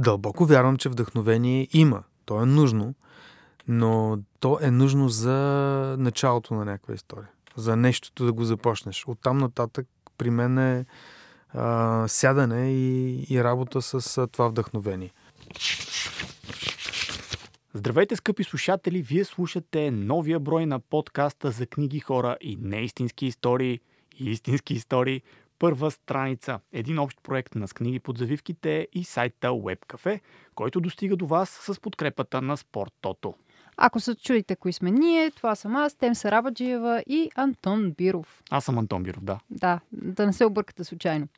дълбоко вярвам, че вдъхновение има. То е нужно, но то е нужно за началото на някаква история. За нещото да го започнеш. Оттам нататък при мен е а, сядане и, и работа с а, това вдъхновение. Здравейте, скъпи слушатели! Вие слушате новия брой на подкаста за книги, хора и неистински истории истински истории. Първа страница. Един общ проект на с книги под завивките и сайта WebCafe, който достига до вас с подкрепата на Спорт Тото. Ако се чудите кои сме ние, това съм аз, Тем Сарабаджиева и Антон Биров. Аз съм Антон Биров, да. Да, да не се объркате случайно.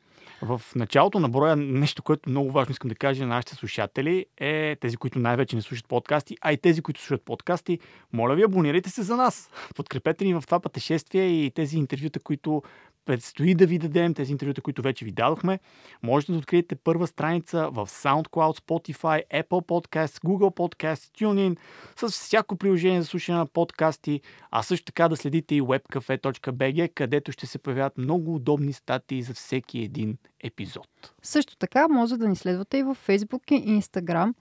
В началото на броя нещо, което много важно искам да кажа на нашите слушатели е тези, които най-вече не слушат подкасти, а и тези, които слушат подкасти, моля ви, абонирайте се за нас. Подкрепете ни в това пътешествие и тези интервюта, които предстои да ви дадем, тези интервюта, които вече ви дадохме. Можете да откриете първа страница в SoundCloud, Spotify, Apple Podcasts, Google Podcasts, TuneIn, с всяко приложение за слушане на подкасти, а също така да следите и webcafe.bg, където ще се появяват много удобни статии за всеки един епизод. Също така може да ни следвате и в Facebook и Instagram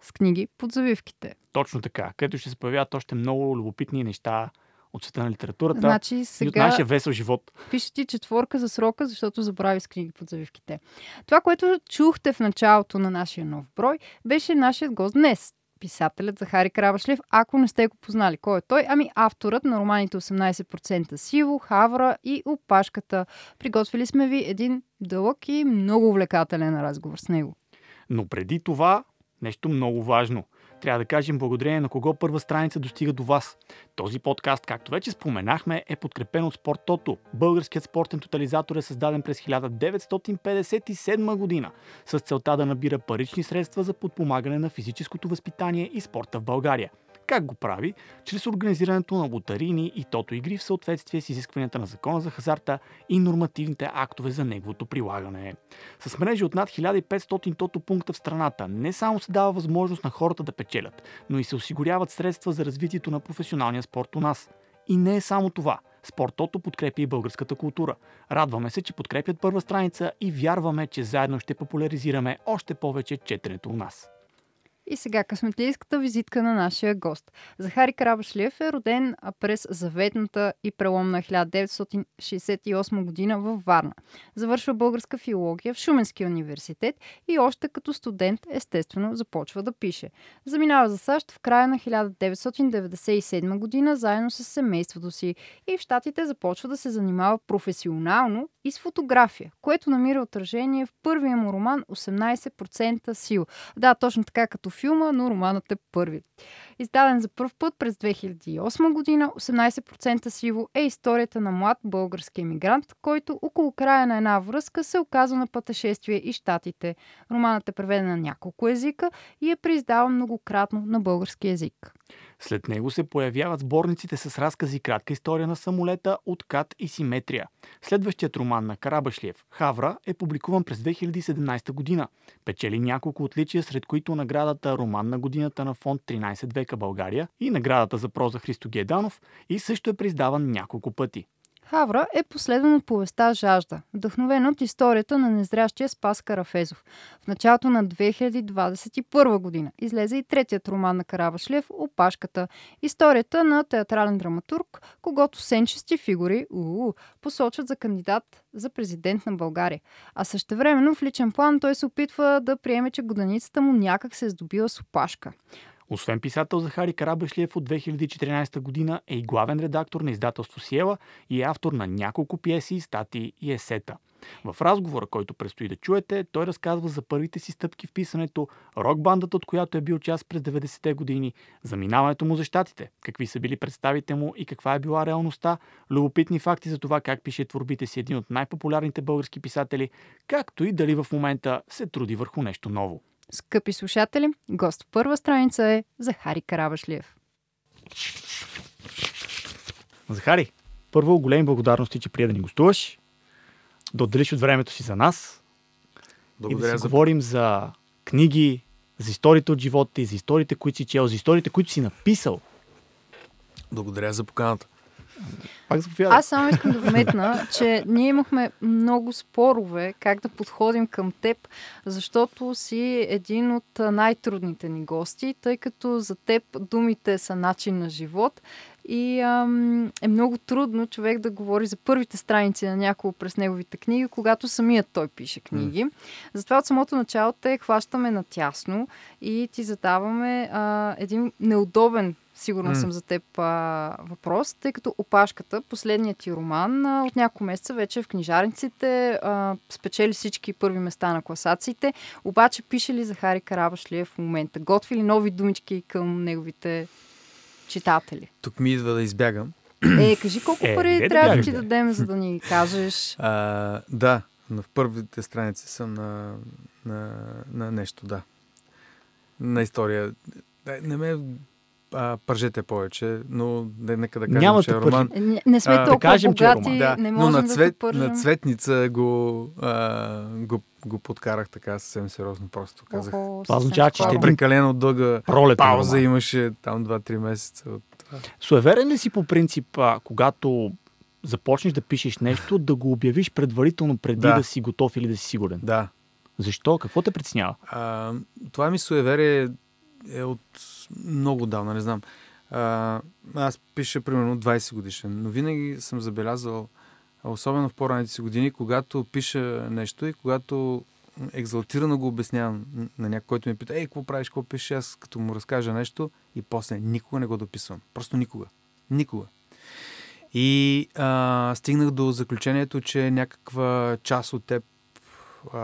с книги под завивките. Точно така, където ще се появяват още много любопитни неща от света на литературата Значи и от сега нашия весел живот. пише ти четворка за срока, защото забрави с книги под завивките. Това, което чухте в началото на нашия нов брой, беше нашият гост днес. Писателят Захари Карабашлев, ако не сте го познали. Кой е той? Ами авторът на романите 18% сиво, Хавра и Опашката. Приготвили сме ви един дълъг и много увлекателен разговор с него. Но преди това, нещо много важно. Трябва да кажем благодарение на кого първа страница достига до вас. Този подкаст, както вече споменахме, е подкрепен от Спорт Тото. Българският спортен тотализатор е създаден през 1957 година с целта да набира парични средства за подпомагане на физическото възпитание и спорта в България. Как го прави? Чрез организирането на лотарийни и тото игри в съответствие с изискванията на закона за хазарта и нормативните актове за неговото прилагане. С мрежи от над 1500 тото пункта в страната не само се дава възможност на хората да печелят, но и се осигуряват средства за развитието на професионалния спорт у нас. И не е само това. Спортото подкрепя и българската култура. Радваме се, че подкрепят първа страница и вярваме, че заедно ще популяризираме още повече четенето у нас. И сега късметлийската визитка на нашия гост. Захари Карабашлиев е роден през заветната и преломна 1968 година във Варна. Завършва българска филология в Шуменския университет и още като студент естествено започва да пише. Заминава за САЩ в края на 1997 година заедно с семейството си и в Штатите започва да се занимава професионално и с фотография, което намира отражение в първия му роман 18% сил. Да, точно така като филма, но романът е първи. Издаден за първ път през 2008 година, 18% сиво е историята на млад български емигрант, който около края на една връзка се оказва на пътешествие и щатите. Романът е преведен на няколко езика и е преиздаван многократно на български език. След него се появяват сборниците с разкази кратка история на самолета, откат и симетрия. Следващият роман на Карабашлиев, Хавра, е публикуван през 2017 година. Печели няколко отличия, сред които наградата Роман на годината на фонд 13 века България и наградата за проза Христо Геданов и също е признаван няколко пъти. Хавра е последван от повестта Жажда, вдъхновена от историята на незрящия Спас Карафезов. В началото на 2021 година излезе и третият роман на Карабашлев «Опашката», историята на театрален драматург, когато сенчести фигури уу, посочват за кандидат за президент на България. А същевременно в личен план той се опитва да приеме, че годаницата му някак се е здобила с опашка. Освен писател Захари Карабашлиев от 2014 година е и главен редактор на издателство Сиела и е автор на няколко пиеси, статии и есета. В разговора, който предстои да чуете, той разказва за първите си стъпки в писането, рок-бандата, от която е бил част през 90-те години, заминаването му за щатите, какви са били представите му и каква е била реалността, любопитни факти за това как пише творбите си един от най-популярните български писатели, както и дали в момента се труди върху нещо ново. Скъпи слушатели, гост в първа страница е Захари Карабашлиев. Захари, първо големи благодарности, че прия да ни гостуваш, да отделиш от времето си за нас и да Благодаря си за... говорим за книги, за историите от живота ти, за историите, които си чел, за историите, които си написал. Благодаря за поканата. Пак заповядай. Аз само искам да вметна, че ние имахме много спорове как да подходим към теб, защото си един от най-трудните ни гости, тъй като за теб думите са начин на живот и ам, е много трудно човек да говори за първите страници на някого през неговите книги, когато самият той пише книги. Mm. Затова от самото начало те хващаме на тясно и ти задаваме а, един неудобен сигурна mm. съм за теб а, въпрос, тъй като Опашката, последният ти роман, а, от няколко месеца вече е в книжарниците, а, спечели всички първи места на класациите, обаче пише ли Захари Карабашлиев в момента? Готви ли нови думички към неговите читатели? Тук ми идва да избягам. Е, кажи колко Е, пари трябва да ти дадем, за да ни кажеш. А, да, но в първите страници съм на, на, на нещо, да. На история. Не, не ме а, пържете повече, но не, нека да кажем, Няма че е роман. Е, Не, не сме А, да толкова кажем, че е богати, роман. Да, не но можем на, да цвет, пържем. на цветница го, а, го, го подкарах така съвсем сериозно. Просто казах. Охо, Това означава, че ще един Прекалено дълга Пролетен пауза роман. имаше там 2-3 месеца. От... Суеверен ли си по принцип, а, когато започнеш да пишеш нещо, да го обявиш предварително преди да, Да. си готов или да си сигурен? Да. Защо? Какво те притеснява? А, това ми суеверие е от много давна, не знам. А, аз пиша примерно 20 годишен, но винаги съм забелязал, особено в по-ранните си години, когато пиша нещо и когато екзалтирано го обяснявам на някой, който ме пита, ей, какво правиш, какво пишеш, аз като му разкажа нещо и после никога не го дописвам. Просто никога. Никога. И а, стигнах до заключението, че някаква част от теб а,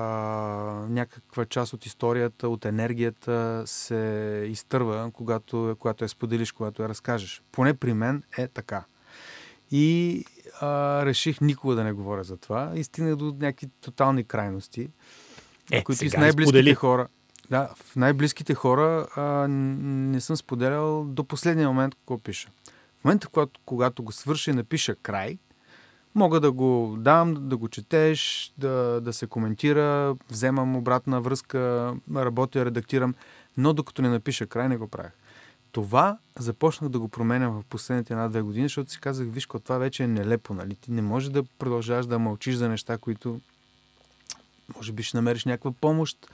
някаква част от историята, от енергията се изтърва, когато, когато я споделиш, когато я разкажеш. Поне при мен е така. И а, реших никога да не говоря за това и стигнах до някакви тотални крайности, Е, които с най-близките хора. Да, в най-близките хора а, не съм споделял до последния момент какво пиша. В момента, когато, когато го свърша и напиша край, мога да го дам, да го четеш, да, да се коментира, вземам обратна връзка, работя, редактирам, но докато не напиша край, не го правях. Това започнах да го променям в последните една-две години, защото си казах, виж, това вече е нелепо, нали? Ти не можеш да продължаваш да мълчиш за неща, които може би ще намериш някаква помощ,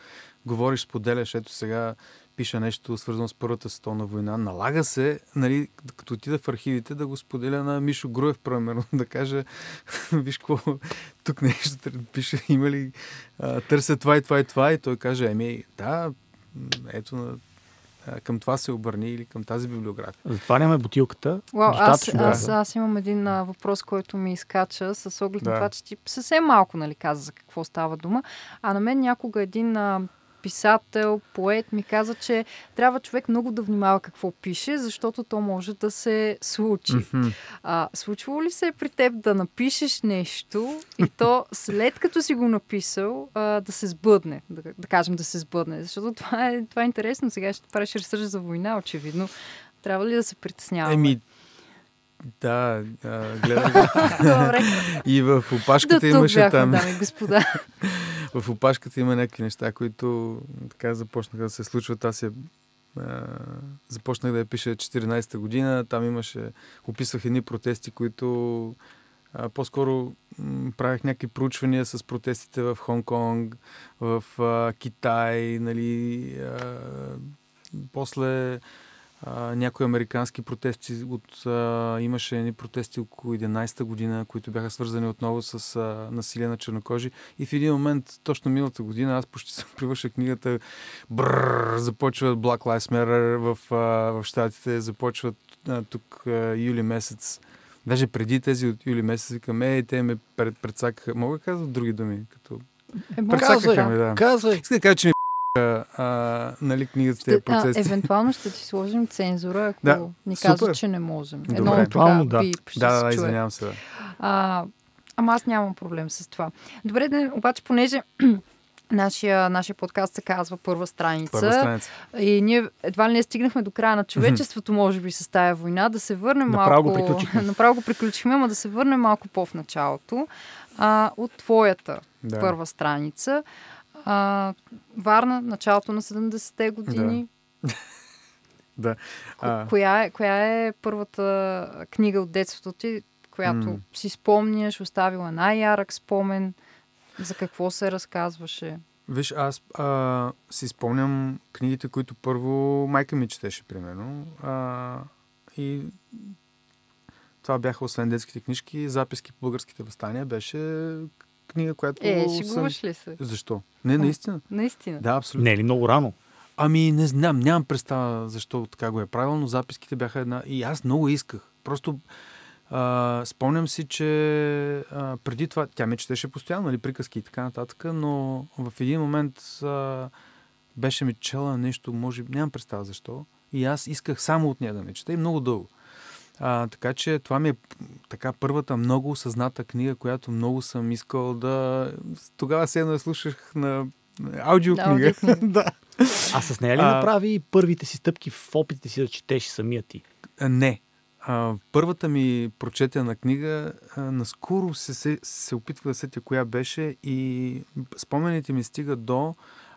говориш, споделяш, ето сега пиша нещо свързано с Първата световна война. Налага се, нали, като отида в архивите, да го споделя на Мишо Груев, примерно, да кажа, виж какво, тук нещо пише, има ли, а, търся това и това и това, и той каже, еми, да, ето, на, към това се обърни или към тази библиография. Затова нямаме бутилката. Уау, аз, Достатъчно аз, аз имам един а, въпрос, който ми изкача с оглед на Да. това, че ти съвсем малко нали, каза за какво става дума. А на мен някога един а, писател, поет ми каза, че трябва човек много да внимава какво пише, защото то може да се случи. Мгм. А, случвало ли се е при теб да напишеш нещо и то след като си го написал а, да се сбъдне, да, да кажем да се сбъдне, защото това е, това е интересно. Сега ще правиш ресърч за война, очевидно. Трябва ли да се притесняваме? Еми, да, а. Добре. и в опашката тук имаше бяхме, там. дами господа. в опашката има някакви неща, които така започнаха да се случват. Аз я, а, започнах да я пиша 14-та година. Там имаше, описвах едни протести, които а, по-скоро м, правих някакви проучвания с протестите в Хонг-Конг, в а, Китай, нали, а, после а, някои американски протести, от, а, имаше едни протести около 11-та година, които бяха свързани отново с а, насилие на чернокожи. И в един момент, точно миналата година, аз почти съм привърша книгата Бррр, започва Black Lives Matter в, а, в Штатите, започват а, тук а, юли месец. Даже преди тези от юли месец викам, ей, те ме пред, предсакаха. Мога да казвам други думи, като... Е, Предсакаха да. ме, да. Казвай. Искам да кажа, че ми а, нали, книгата Ще, тези а, процеси. евентуално ще ти сложим цензура, ако Да, ни кажат, че не можем. Добре. Едно Евентуално, да. ще Да, да, да, извинявам се. Да. А, ама аз нямам проблем с това. Добре, да, обаче, понеже нашия, нашия подкаст се казва Първа страница. Първа страница. И ние едва ли не стигнахме до края на човечеството, може би, с тая война. Да се върнем Направо го малко... приключихме. Направо го приключихме, ама да се върнем малко по-в началото. А, от твоята Да. първа страница. А, Варна, началото на 70-те години. Да. Ко- А. Коя, е, коя е първата книга от детството ти, която М. си спомняш, оставила най-ярък спомен, за какво се разказваше? Виж, аз а, си спомням книгите, които първо майка ми четеше, примерно. А, и това бяха, освен детските книжки, записки по българските възстания. Беше книга, която Е, съм... ли се? Защо? Не, наистина. Наистина. Да, абсолютно. Не е ли много рано? Ами, не знам, нямам представа защо така го е правил, но записките бяха една... И аз много исках. Просто а, спомням си, че а, преди това тя ме четеше постоянно, нали, приказки и така нататък, но в един момент а, беше ми чела нещо, може би, нямам представа защо. И аз исках само от нея да ме чете и много дълго. А, така че това ми е така първата много осъзната книга, която много съм искал да... Тогава се едно я слушах на аудиокнига. Аудиокнига. да. А с нея ли А- направи първите си стъпки в опитите си да четеш самия ти? Не. А, първата ми прочетена книга, а, наскоро се, се, се опитва да сетя коя беше и спомените ми стигат до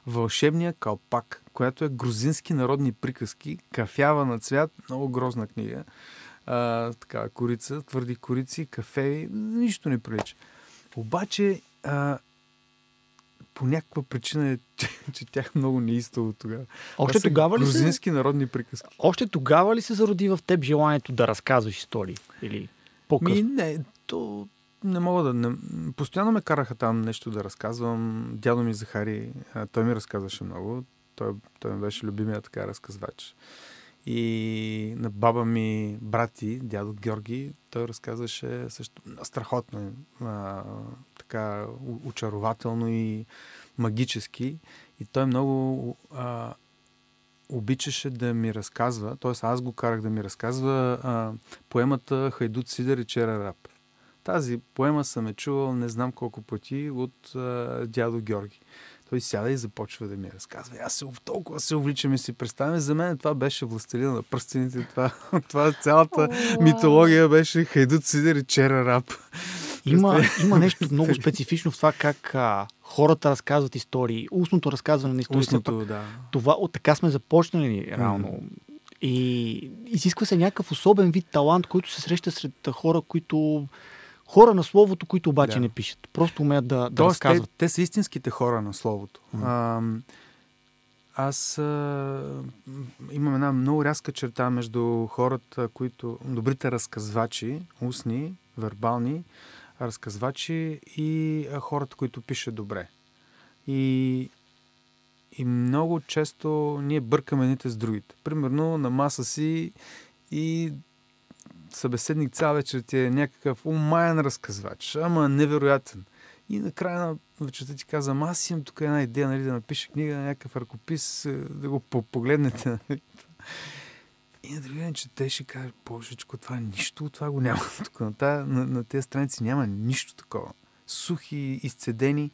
Вълшебния калпак, която е грузински народни приказки, кафява на цвят, много грозна книга. А, така, корица, твърди корици, кафеви, нищо не прилича. Обаче, а, по някаква причина е, че, че тях много неистово тогава. Още са тогава, ли се, Грузински народни приказки. още тогава ли се зароди в теб желанието да разказваш истории? Или по-късно? Ми, не, то не мога да... Не... Постоянно ме караха там нещо да разказвам. Дядо ми Захари, а, той ми разказваше много. Той, той ми беше любимия така разказвач. И на баба ми, брати, дядо Георги, той разказваше също страхотно, а, така очарователно и магически. И той много а, обичаше да ми разказва, т.е. аз го карах да ми разказва а, поемата Хайдут Сидер и Чера Рап. Тази поема съм е чувал не знам колко пъти от а, дядо Георги. Той сяда и започва да ми разказва. Аз се, толкова се увличам и си представям. За мен това беше властелина на пръстените. Това, това цялата Уау. митология беше Хайдут Сидер и Чера Рап. Има, има нещо много специфично в това как а, хората разказват истории. Устното разказване на истории. все пак Устното, да. Това, от така сме започнали реално. И изисква се някакъв особен вид талант, който се среща сред хора, които... Хора на словото, които обаче Да. не пишат. Просто умеят да, да Тоест, те, разказват. те са истинските хора на словото. Мгм. А, аз а, имам една много рязка черта между хората, които добрите разказвачи, устни, вербални разказвачи и а, хората, които пишат добре. И, и много често ние бъркаме едните с другите. Примерно на маса си и събеседник цял вечер ти е някакъв умаян разказвач, ама невероятен. И накрая на вечерта ти казвам, аз имам тук една идея, нали, да напиша книга, някакъв ръкопис, е, да го по- погледнете. Нали. И на другия ден четеш и кажеш, божечко, това нищо това го няма. Тук на, тая, на, на тези страници няма нищо такова. Сухи, изцедени.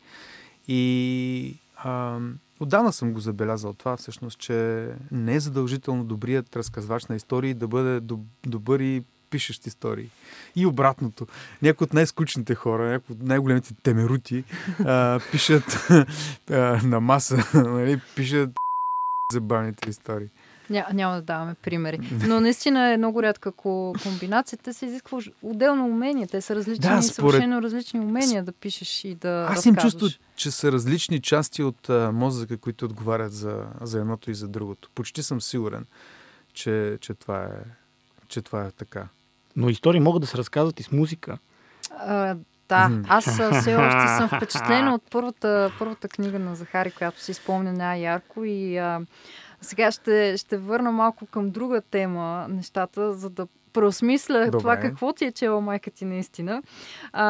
И а, отдавна съм го забелязал това, всъщност, че не е задължително добрият разказвач на истории да бъде доб- добър и пишещ истории. И обратното. Някои от най-скучните хора, някои от най-големите темерути а, пишат а, на маса, нали, пишат забавните истории. Ня, няма да даваме примери. Но наистина е много рядка ко- комбинацията. Се изисква отделно умение. Те са различни, Да, според- съвършено различни умения да пишеш и да Аз им чувство, че са различни части от а, мозъка, които отговарят за, за едното и за другото. Почти съм сигурен, че, че, това, е, че това е така. Но истории могат да се разказват и с музика. А, да, аз все още съм впечатлена от първата, първата книга на Захари, която си спомня най-ярко и а, сега ще, ще върна малко към друга тема нещата, за да преосмисля Добре. това какво ти е чела майка ти наистина. А,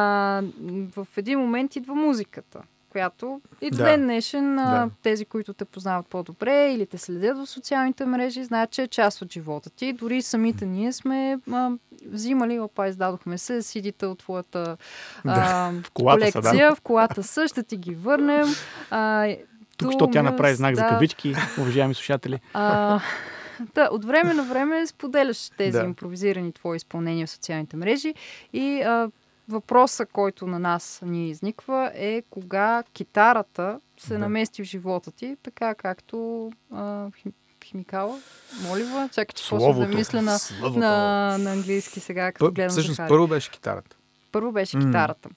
в един момент идва музиката която и до Да. ден днешен Да. тези, които те познават по-добре или те следят в социалните мрежи, знаят, че е част от живота ти. Дори самите ние сме а, взимали, опа, издадохме се, сидите от твоята а, В колата са, колекция, в колата са, ще ти ги върнем. А, Тук, що тя направи знак за да. кавички, уважаеми слушатели. а, да, от време на време споделяш тези Да. импровизирани твои изпълнения в социалните мрежи и а, въпроса, който на нас ни изниква е кога китарата се Да. намести в живота ти, така както а, хи- химикала? Молива? Чакай, че почвам да мисля на, Словото. на, на английски сега, като Пър, гледам всъщност Захари. първо беше китарата. Първо беше китарата.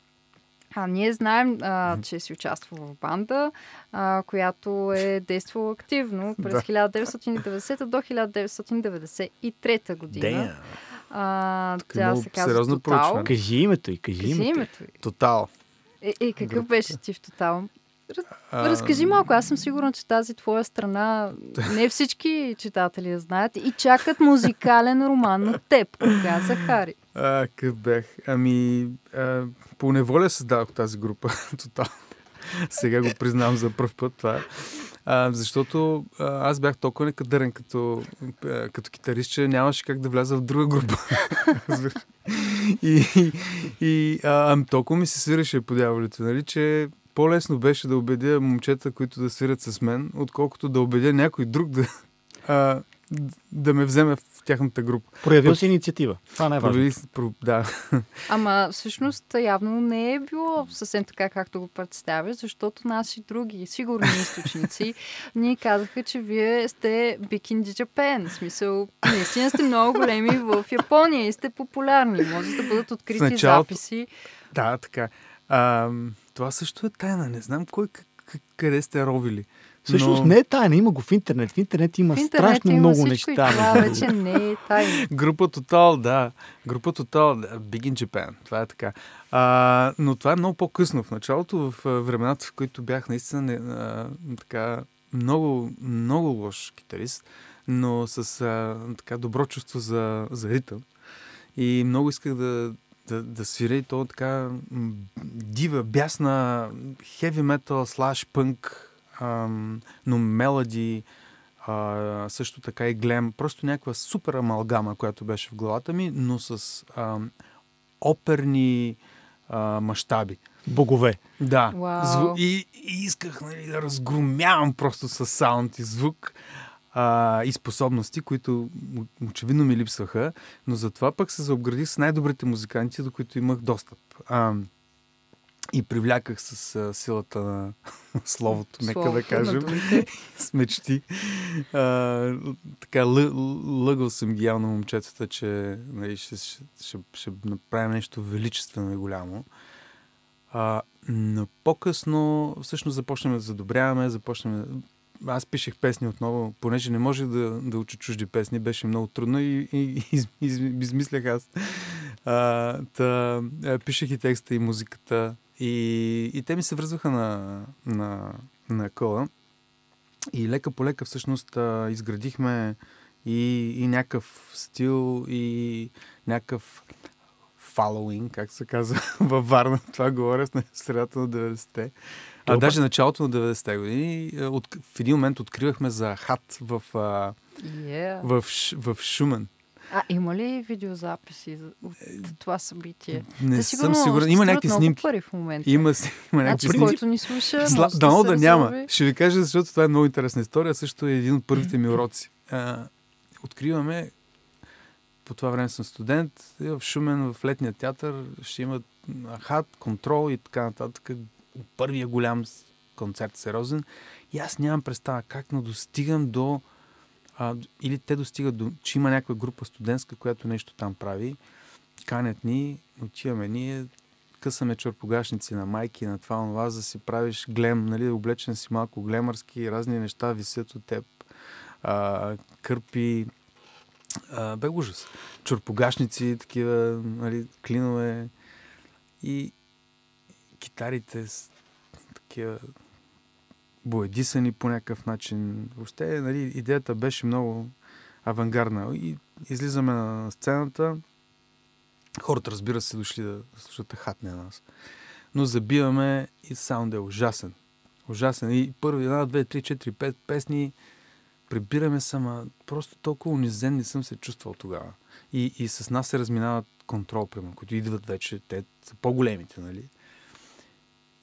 А ние знаем, а, че си участва в банда, а, която е действала активно през Да. 1990 до 1993 година. Damn. А, Тук е тя се казва сериозно Тотал. проучване. Кажи името и, кажи Кажи името. името й. Тотал. Е, е, какъв Групата. беше ти в Тотал? А, Разкажи малко, аз съм сигурна, че тази твоя страна не всички читатели я знаят и чакат музикален роман от теб. Кога, Захари? А, какъв бях? Ами, а, по неволя създадох тази група. Тотал. Сега го признавам за първ път това. А, защото а, аз бях толкова некадърен като, а, като китарист, че нямаше как да вляза в друга група. И и а, толкова ми се свиреше по дяволите, нали, че по-лесно беше да убедя момчета, които да свирят с мен, отколкото да убедя някой друг да, а, да ме вземе в тяхната група. Проявил си инициатива. Това не е важно. Провели се- про- да. Ама всъщност явно не е било съвсем така, както го представяш, защото наши други сигурни източници ни казаха, че вие сте Big in Japan. В смисъл, наистина сте много големи в Япония и сте популярни. Може да бъдат открити началото- записи. Да, така. А, това също е тайна. Не знам кой къде сте ровили. Всъщност Но не е тайна, има го в интернет. В интернет има В интернет страшно има много неща. И това вече не е тайна. Група Total, да. Група Total, Big in Japan. Това е така. А, но това е много по-късно. В началото, в времената, в които бях наистина а, така, много, много лош китарист, но с а, така добро чувство за, за ритъм. И много исках да, да, да свиря и то така дива, бясна, хеви метал, слаш пънк, ам, но мелоди, а, също така и глем. Просто някаква супер амалгама, която беше в главата ми, но с ам, оперни а, мащаби. Богове. Да. Зву... И, и исках нали, да разгромявам просто с саунд и звук а, и способности, които очевидно ми липсваха, но затова пък се заобградих с най-добрите музиканти, до които имах достъп. А, и привляках с а, силата на словото, нека да Словото на кажем, с мечти. А, така, лъ, лъгал съм ги явно момчетата, че нали, ще, ще, ще, ще направя нещо величествено и голямо. А, но по-късно всъщност започнем да задобряваме, започнем... Аз пишех песни отново, понеже не можех да, да уча чужди песни, беше много трудно и, и, из, из, измислях аз. А, та, пишех и текста и музиката и, и те ми се връзваха на, на, на кола. И лека по лека всъщност а, изградихме и, и някакъв стил, и някакъв following, как се казва във Варна. Това говоря в средата на 90-те. А, даже началото на 90-те години. От, в един момент откривахме за хат в, а, Yeah. в, Ш- в Шумен. А има ли видеозаписи за- от това събитие? Не Те съм сигурен. Има някакви снимки. пари в момента. Има, има някакви Значи, снимки. който ни слуша, може дано да, да няма. Ще ви кажа, защото това е много интересна история. Също е един от първите ми уроци. А, откриваме, по това време съм студент, и в Шумен, в летния театър, ще имат хат, контрол и така нататък. Първия голям концерт сериозен. И аз нямам представа как, но достигам до... А, или те достигат до... че има някаква група студентска, която нещо там прави. Канят ни, отиваме ние, късаме чорпогашници на майки, на това, онова, за да си правиш глем, нали, облечен си малко глемърски, разни неща висят от теб, а, кърпи, а, бе ужас. Чорпогашници, такива, нали, клинове и китарите с такива боядисани по някакъв начин. Въобще, нали, идеята беше много авангардна. И излизаме на сцената, Хората, разбира се, дошли да слушат хатне на нас. Но забиваме и саунд е ужасен. Ужасен. И първи, една, две, три, четири, пет песни прибираме сама. Просто толкова унизен не съм се чувствал тогава. И, и с нас се разминават контрол, примерно, които идват вече, те са по-големите, нали?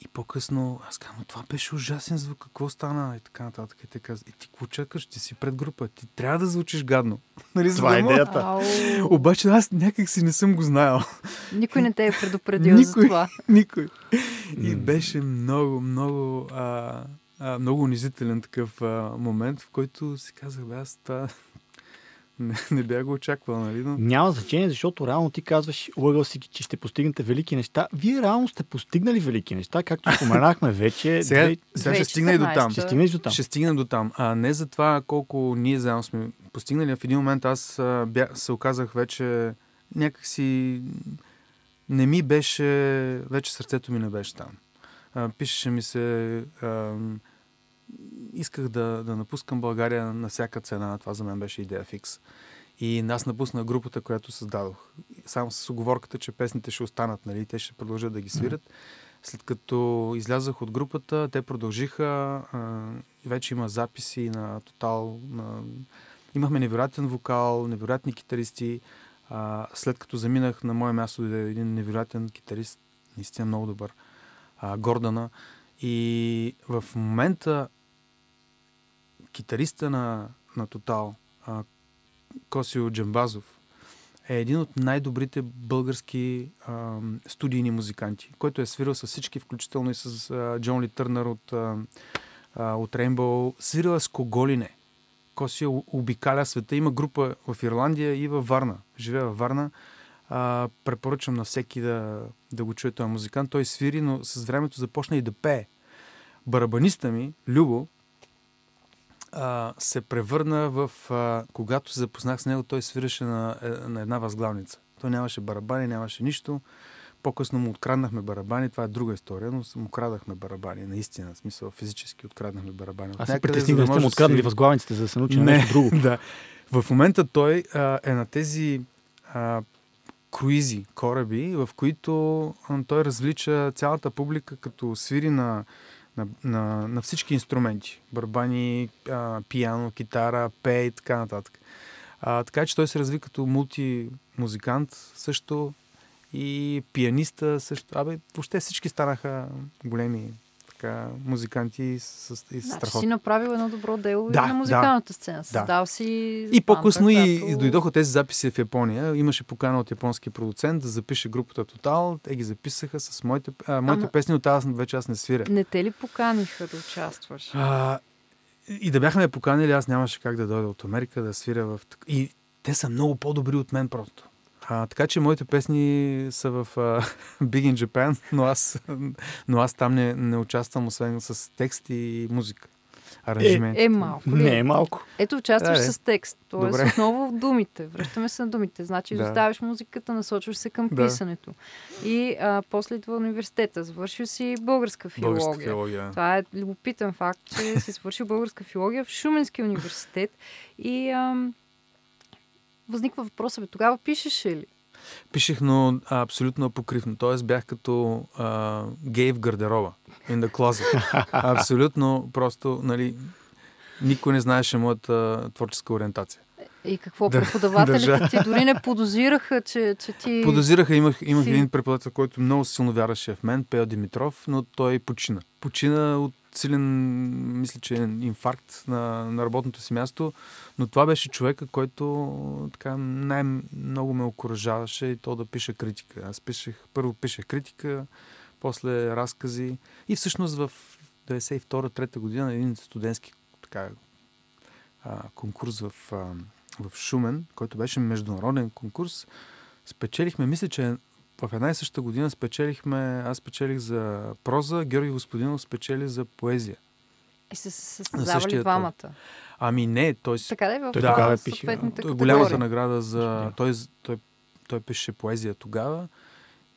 И по-късно аз казвам, «Ма това беше ужасен звук, какво стана? И така нататък. И те казват, и ти какво чакаш? Ти си пред група, ти трябва да звучиш гадно. нали, за Това е идеята. Ау, Обаче аз някак си не съм го знаел. никой не те е предупредил за Никой. това. Никой. И беше много, много а, а, много унизителен такъв а, момент, в който си казах, бе, аз това не, не бях го очаквал, нали? Но... Няма значение, защото реално ти казваш, лъгал си, че ще постигнете велики неща. Вие реално сте постигнали велики неща, както споменахме вече. Сега, две- сега ще стигна и до там. Ще стигнеш до там. Ще стигнем до там. А не за това колко ние заедно сме постигнали. В един момент аз а, бя, се оказах вече някакси не ми беше, вече сърцето ми не беше там. А, пишеше ми се, а, исках да, да напускам България на всяка цена. Това за мен беше идея фикс. И аз напусна групата, която създадох. Само с оговорката, че песните ще останат, нали? Те ще продължат да ги свират. След като излязах от групата, те продължиха. Вече има записи на Тотал. На... Имахме невероятен вокал, невероятни китаристи. След като заминах на мое място, дойде един невероятен китарист, наистина много добър, Гордана. И в момента китариста на, на Тотал, Косио Джамбазов, е един от най-добрите български а, студийни музиканти, който е свирил с всички, включително и с а, Джон Ли Търнър от, а, от Рейнбоу. Свирил е с кого ли не. Косио обикаля света. Има група в Ирландия и във Варна. Живее във Варна. А, препоръчвам на всеки да, да го чуе този музикант. Той свири, но с времето започна и да пее. Барабаниста ми, Любо, а, се превърна в... А, когато се запознах с него, той свиреше на, е, на една възглавница. Той нямаше барабани, нямаше нищо. По-късно му откраднахме барабани, това е друга история, но му крадахме барабани, наистина, в смисъл физически откраднахме барабани. Аз се притесних да сте му откраднали си- възглавниците, за да се научи на не, нещо друго. да. В момента той а, е на тези а, круизи, кораби, в които той развлича цялата публика, като свири на, на, на, на всички инструменти. Барабани, а, пиано, китара, пее и така нататък. А, така че той се разви като мултимузикант също и пианиста също. Абе, въобще всички станаха големи така, музиканти с, с, и Значи страхотни. си направил едно добро дело Да, на музикалната сцена. Създал си И по-късно и, която- и дойдоха тези записи в Япония. Имаше покана от японски продуцент да запише групата Тотал. Те ги записаха с моите, а, моите Ама- песни, от тази вече аз не свиря. Не те ли поканиха да участваш? А, и да бяхме поканили, аз нямаше как да дойда от Америка да свиря в... И те са много по-добри от мен просто. А, така че моите песни са в а, Big in Japan, но аз, но аз там не, не участвам, освен с текст и музика. Аранжименти. Е, малко. ли? Не е малко. Ето, участваш Да, бе. с текст. Тоест, Добре. отново в думите. Връщаме се на думите. Значи, Да. изоставяш музиката, насочваш се към Да. писането. И а, после идва университета. Завършил си българска филология. Българска филология. Това е любопитен факт, че си свършил българска филология в Шуменския университет. И ам, възниква въпроса, бе, тогава пишеше ли? Пишех, но а, абсолютно апокривно. Тоест бях като а, гей в гардероба. In the closet. абсолютно просто, нали, никой не знаеше моята творческа ориентация. И какво Да, преподавателите държа. ти дори не подозираха, че, че ти... Подозираха, имах, имах си- един преподавател, който много силно вярваше в мен, Пео Димитров, но той почина. Почина от силен, мисля, че инфаркт на, на работното си място, но това беше човека, който така най-много ме окоръжаваше и то да пише критика. Аз пишех, първо пишех критика, после разкази и всъщност в 92-3 година един студентски така, а, конкурс в, а, в Шумен, който беше международен конкурс, спечелихме, мисля, че в една и съща година спечелихме, аз спечелих за проза, Георги Господинов спечели за поезия. И се същия двамата. Ами не, той, Така да е в Той а, тогава е пише, е голямата награда за... Да. Той, той, той пише поезия тогава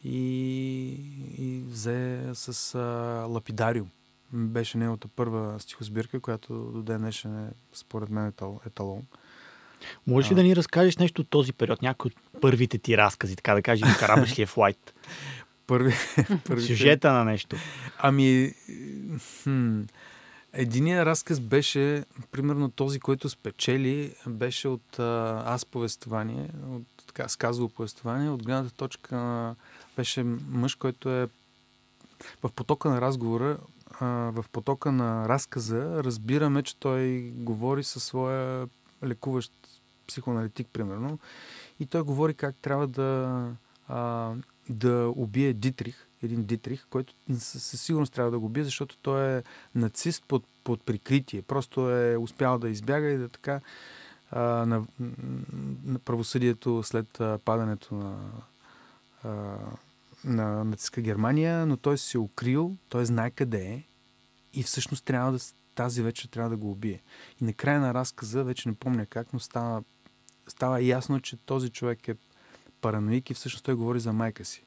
и, и взе с а, Лапидариум. Беше неговата първа стихосбирка, която до ден днешен е, според мен, етал, еталон. Можеш ли да ни разкажеш нещо от този период? Някои от първите ти разкази, така да кажем, Карабашлиев Лайт. Първи, Сюжета на нещо. Ами, хм, единия разказ беше, примерно този, който спечели, беше от а, аз повествование, от така сказало повествование, от гледната точка на, беше мъж, който е в потока на разговора, а, в потока на разказа, разбираме, че той говори със своя лекуващ психоаналитик, примерно, и той говори как трябва да а, да убие Дитрих, един Дитрих, който със сигурност трябва да го убие, защото той е нацист под, под прикритие. Просто е успял да избяга и да така а, на, на правосъдието след а, падането на, а, на нацистска Германия, но той се е укрил, той знае къде е и всъщност трябва да, тази вечер трябва да го убие. И накрая на разказа, вече не помня как, но става, става ясно, че този човек е параноик и всъщност той говори за майка си.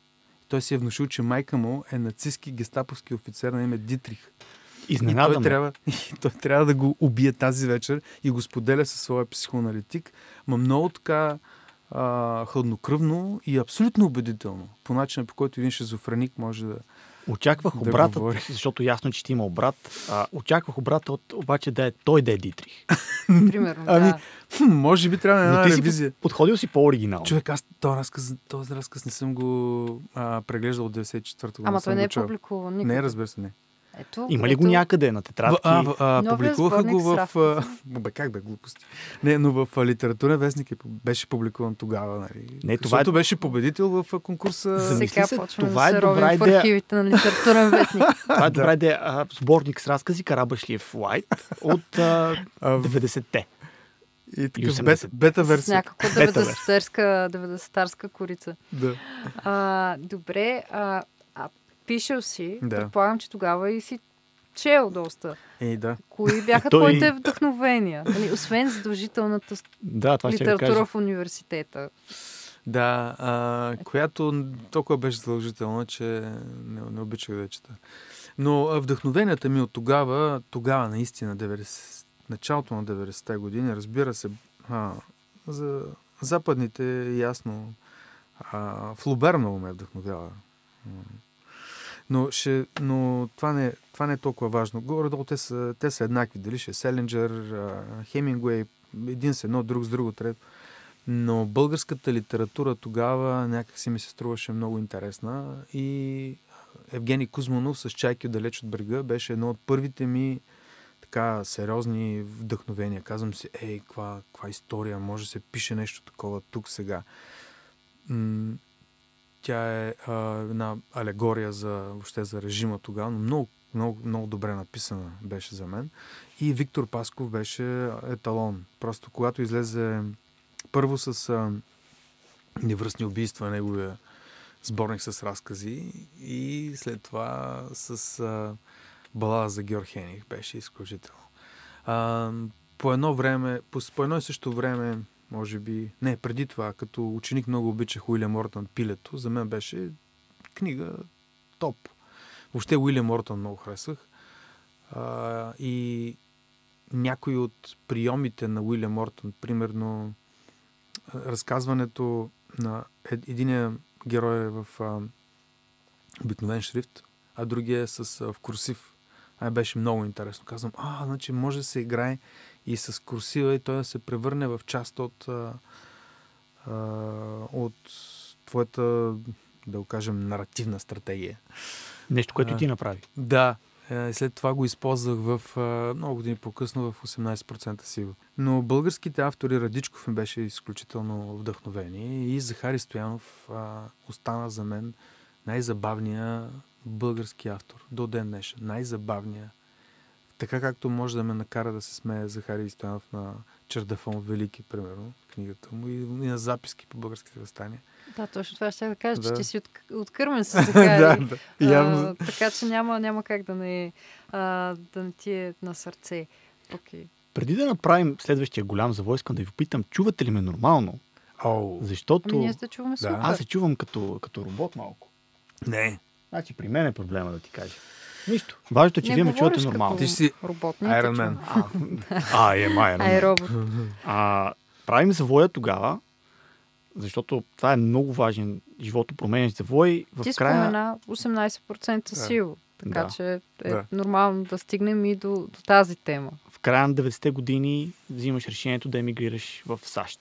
Той си е внушил, че майка му е нацистски гестаповски офицер на име Дитрих. И Изненада той трябва, и той трябва да го убие тази вечер и го споделя със своя психоаналитик, ма много така а, хладнокръвно и абсолютно убедително. По начина, по който един шизофреник може да... Очаквах Да обратът, говори. защото ясно, че ще има обрат. А, очаквах обратът, от, обаче да е той да е Дитрих. Примерно, Ами, да. Хм, може би трябва Но една ти си ревизия. под- подходил си по-оригинално. Човек, аз този разказ, този разказ не съм го а, преглеждал от 94-та година. Ама той не е публикуван. Не, разбира се, не. Ето, Има ли го ето, някъде на тетрадки? В, а, в, а, Новия публикуваха го в... А, бе, как бе, глупости. Не, но в а, литературен вестник е, беше публикуван тогава. Нали? Не, това е- беше победител в а, конкурса. Сега се, почваме това да е се добра ровим в идея. архивите на литературен вестник. Това е добра идея. А, сборник с разкази Карабашлиев Лайт от а, А, в- 90-те. и така, 80. бета, бета С версия. някаква Бета 90-тарска, 90-тарска корица. Да. А, добре, а, а пишел си, Да. предполагам, че тогава и си чел доста. Ей, да. Кои бяха Той- твоите вдъхновения? Нали, освен задължителната Да, това литература в университета. Да, а, която толкова беше задължителна, че не, не обичах да чета. Но вдъхновенията ми от тогава, тогава наистина, 90, началото на 90-те години, разбира се, а, за западните ясно, а, Флубер много ме вдъхновява. Но, ще, но това, не, това не е толкова важно. Горе-долу те са, те са еднакви. Дали ще е Селенджер, Хемингуей, един с едно, друг с друго, трето. Но българската литература тогава някак си ми се струваше много интересна и Евгений Кузманов с Чайки далеч от брега беше едно от първите ми така сериозни вдъхновения. Казвам си, ей, каква, каква история, може да се пише нещо такова тук сега. Тя е а, една алегория за, въобще за режима тогава, но много, много, много добре написана беше за мен. И Виктор Пасков беше еталон. Просто когато излезе първо с а, Невръстни убийства, неговия сборник с разкази и след това с а, Балада за Георг Хених беше изключително. А, по едно време, по, по едно и също време, може би, не, преди това, като ученик много обичах Уилям Мортън Пилето, за мен беше книга топ. Въобще Уилям Мортън много харесвах. А, и някои от приемите на Уилям Мортън, примерно разказването на ед- единия герой е в а, обикновен шрифт, а другия е с, а, в курсив. А, беше много интересно. Казвам, а, значи може да се играе и с курсива и той да се превърне в част от, а, а, от твоята, да го кажем, наративна стратегия. Нещо, което А. ти направи. Да, е, след това го използвах в много години по-късно в 18% сила. Но българските автори Радичков ми беше изключително вдъхновение и Захари Стоянов а, остана за мен най-забавния български автор до ден днешен. Най-забавния. Така както може да ме накара да се смее Захари Стоянов на Чердафон Велики, примерно, книгата му и, и на записки по българските възстания. Да, точно това ще да кажа, че Да. ти си от, откърмен с Захари. да, да. Явно. А, така че няма, няма как да не, а, да не ти е на сърце. Окей. Преди да направим следващия голям завой, искам да ви попитам, чувате ли ме нормално? Оу. Защото Ами ние сте чуваме Да. супер. аз се чувам като, като робот малко. Не. Значи при мен е проблема да ти кажа. Нищо. Важното е, че не вие ме чувате нормално. Ти си те Iron Man. А, е, Ай, робот. А, правим завоя тогава, защото това е много важен живото променящ завой. В Ти края... спомена 18% сила. Така Да. че е Да. нормално да стигнем и до, до тази тема. в края на 90-те години взимаш решението да емигрираш в САЩ.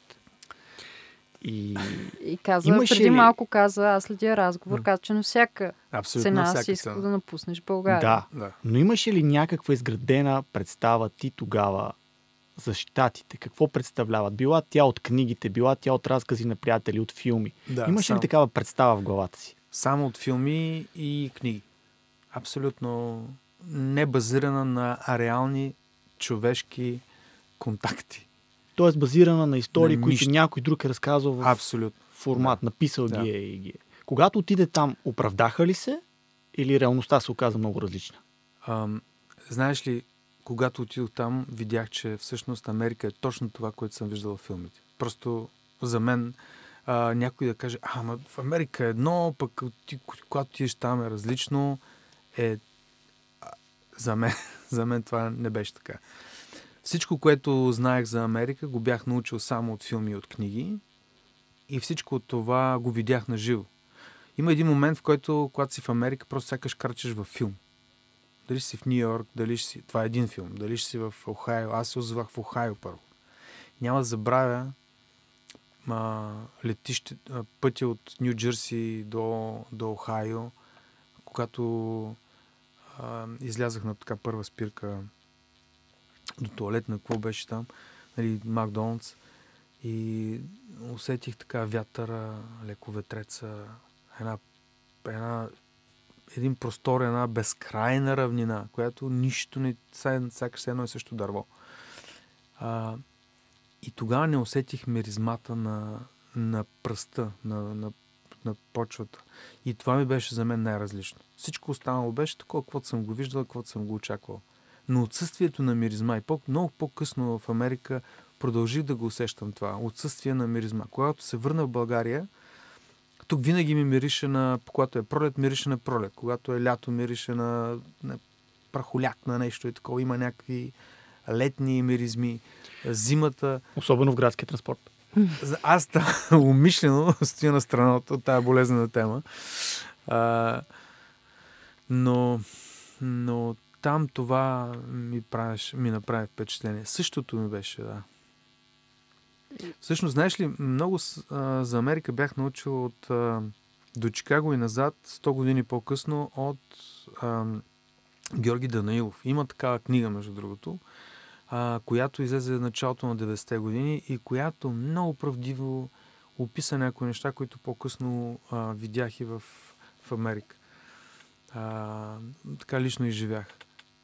И И каза, Имаше преди ли- малко каза, аз следя разговор, каза, че на всяка абсолютно цена всяка си иска цена. да напуснеш България. да, Да. но имаше ли някаква изградена представа ти тогава за щатите? Какво представляват? Била тя от книгите, била тя от разкази на приятели, от филми. Да, Имаше само- ли такава представа в главата си? Само от филми и книги. Абсолютно не базирана на реални човешки контакти. Тоест базирана на истории, На които нищо. някой друг е разказал в Абсолютно. формат, написал Да. ги е и ги е. Когато отиде там, оправдаха ли се или реалността се оказа много различна? Ам, знаеш ли, когато отидох там, видях, че всъщност Америка е точно това, което съм виждал в филмите. Просто за мен а, някой да каже, а, ма в Америка е едно, пък ти, когато отидеш там е различно, е... а, За мен, за мен това не беше така. Всичко, което знаех за Америка, го бях научил само от филми и от книги. И всичко от това го видях на живо. Има един момент, в който, когато си в Америка, просто сякаш карчеш във филм. Дали си в Нью Йорк, дали си... Това е един филм. Дали ще си в Охайо. Аз се озовах в Охайо първо. Няма да забравя а, летище, а, пътя от Нью Джерси до, до Охайо, когато а, излязах на така първа спирка до туалетна, какво беше там, нали, Макдоналдс. И усетих така вятъра, леко ветреца, една, една един простор, една безкрайна равнина, която нищо не... Сякаш едно и също дърво. А, и тогава не усетих миризмата на, на пръста, на, на, на почвата. И това ми беше за мен най-различно. Всичко останало беше такова, каквото съм го виждал, каквото съм го очаквал. Но отсъствието на миризма и по- много по-късно в Америка продължих да го усещам това. Отсъствие на миризма. Когато се върна в България, тук винаги ми мирише на, когато е пролет, мирише на пролет. Когато е лято, мирише на, на прахоляк, на нещо и такова. Има някакви летни миризми. Зимата. Особено в градския транспорт. Аз та, умишлено стоя на страна от, от тази болезнена тема. А, но, но там това ми, правиш, ми направи впечатление. Същото ми беше, да. Всъщност, знаеш ли, много а, за Америка бях научил от а, до Чикаго и назад, 100 години по-късно, от а, Георги Данаилов. Има такава книга, между другото, а, която излезе в началото на 90-те години и която много правдиво описа някои неща, които по-късно а, видях и в, в Америка. А, така лично изживях.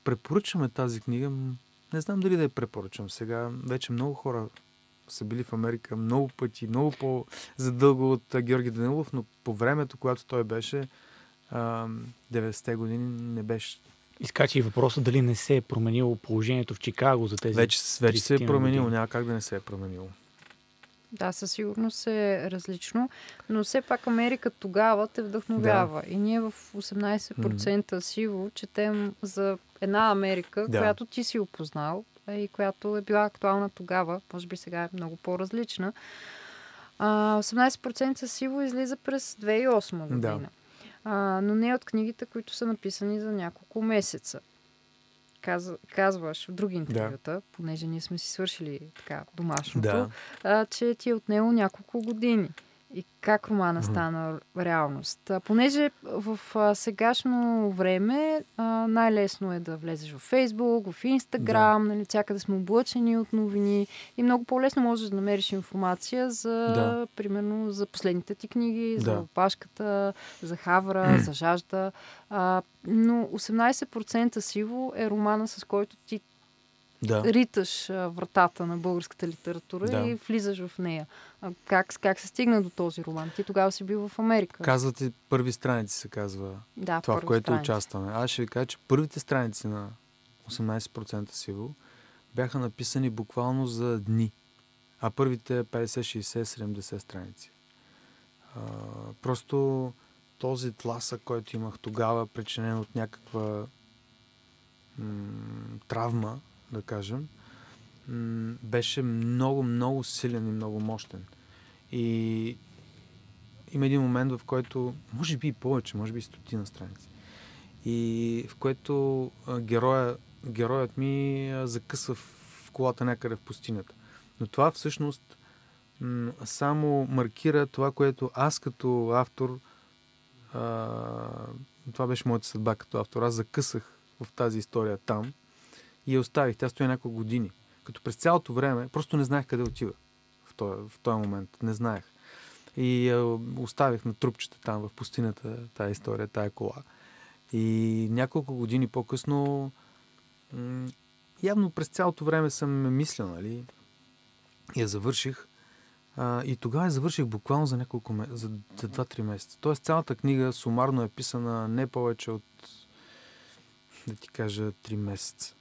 Препоръчваме тази книга. Не знам дали да я препоръчам. Сега вече много хора са били в Америка много пъти, много по-задълго от Георги Данилов, но по времето, когато той беше, а, 90-те години, не беше. Изкача и въпроса дали не се е променило положението в Чикаго за тези... Вече, вече се е 30 променило, няма как да не се е променило. Да, със сигурност е различно, но все пак Америка тогава те вдъхновява. Да. И ние в 18% сиво четем за една Америка, Да. която ти си опознал и която е била актуална тогава. Може би сега е много по-различна. А, 18% сиво излиза през 2008 година. Да. А, но не от книгите, които са написани за няколко месеца. Каз, казваш в други интервюта, понеже ние сме си свършили така домашното, Да. а, че ти е отнело няколко години. И как романа стана реалност? А, понеже в а, сегашно време а, най-лесно е да влезеш в Фейсбук, в Инстаграм, нали, всякъде сме облъчени от новини и много по-лесно можеш да намериш информация за, Да. примерно, за последните ти книги, за Да. опашката, за Хавра, за Жажда. А, но 18% сиво е романа, с който ти Да. риташ вратата на българската литература Да. и влизаш в нея. А, как, как се стигна до този роман? Ти тогава си бил в Америка. Казвате, първи страници се казва Да, това, в което страница. участваме. Аз ще ви кажа, че първите страници на 18% сиво бяха написани буквално за дни, а първите 50, 60, 70 страници. А, просто този тласък, който имах тогава, причинен от някаква м- травма, да кажем, беше много, много силен и много мощен. И има един момент, в който, може би и повече, може би и стотина страници, и в което героя, героят ми закъсва в колата някъде в пустинята. Но това всъщност само маркира това, което аз като автор, това беше моята съдба като автор, аз закъсах в тази история там и я оставих. Тя стоя няколко години. Като през цялото време просто не знаех къде отива в този, в този момент. Не знаех. И а, оставих на трупчета там в пустината тая история, тая кола. И няколко години по-късно явно през цялото време съм мислил, нали? Я завърших. И тогава я завърших буквално за няколко месеца, за, за 2-3 месеца. Тоест цялата книга сумарно е писана не повече от, да ти кажа, 3 месеца.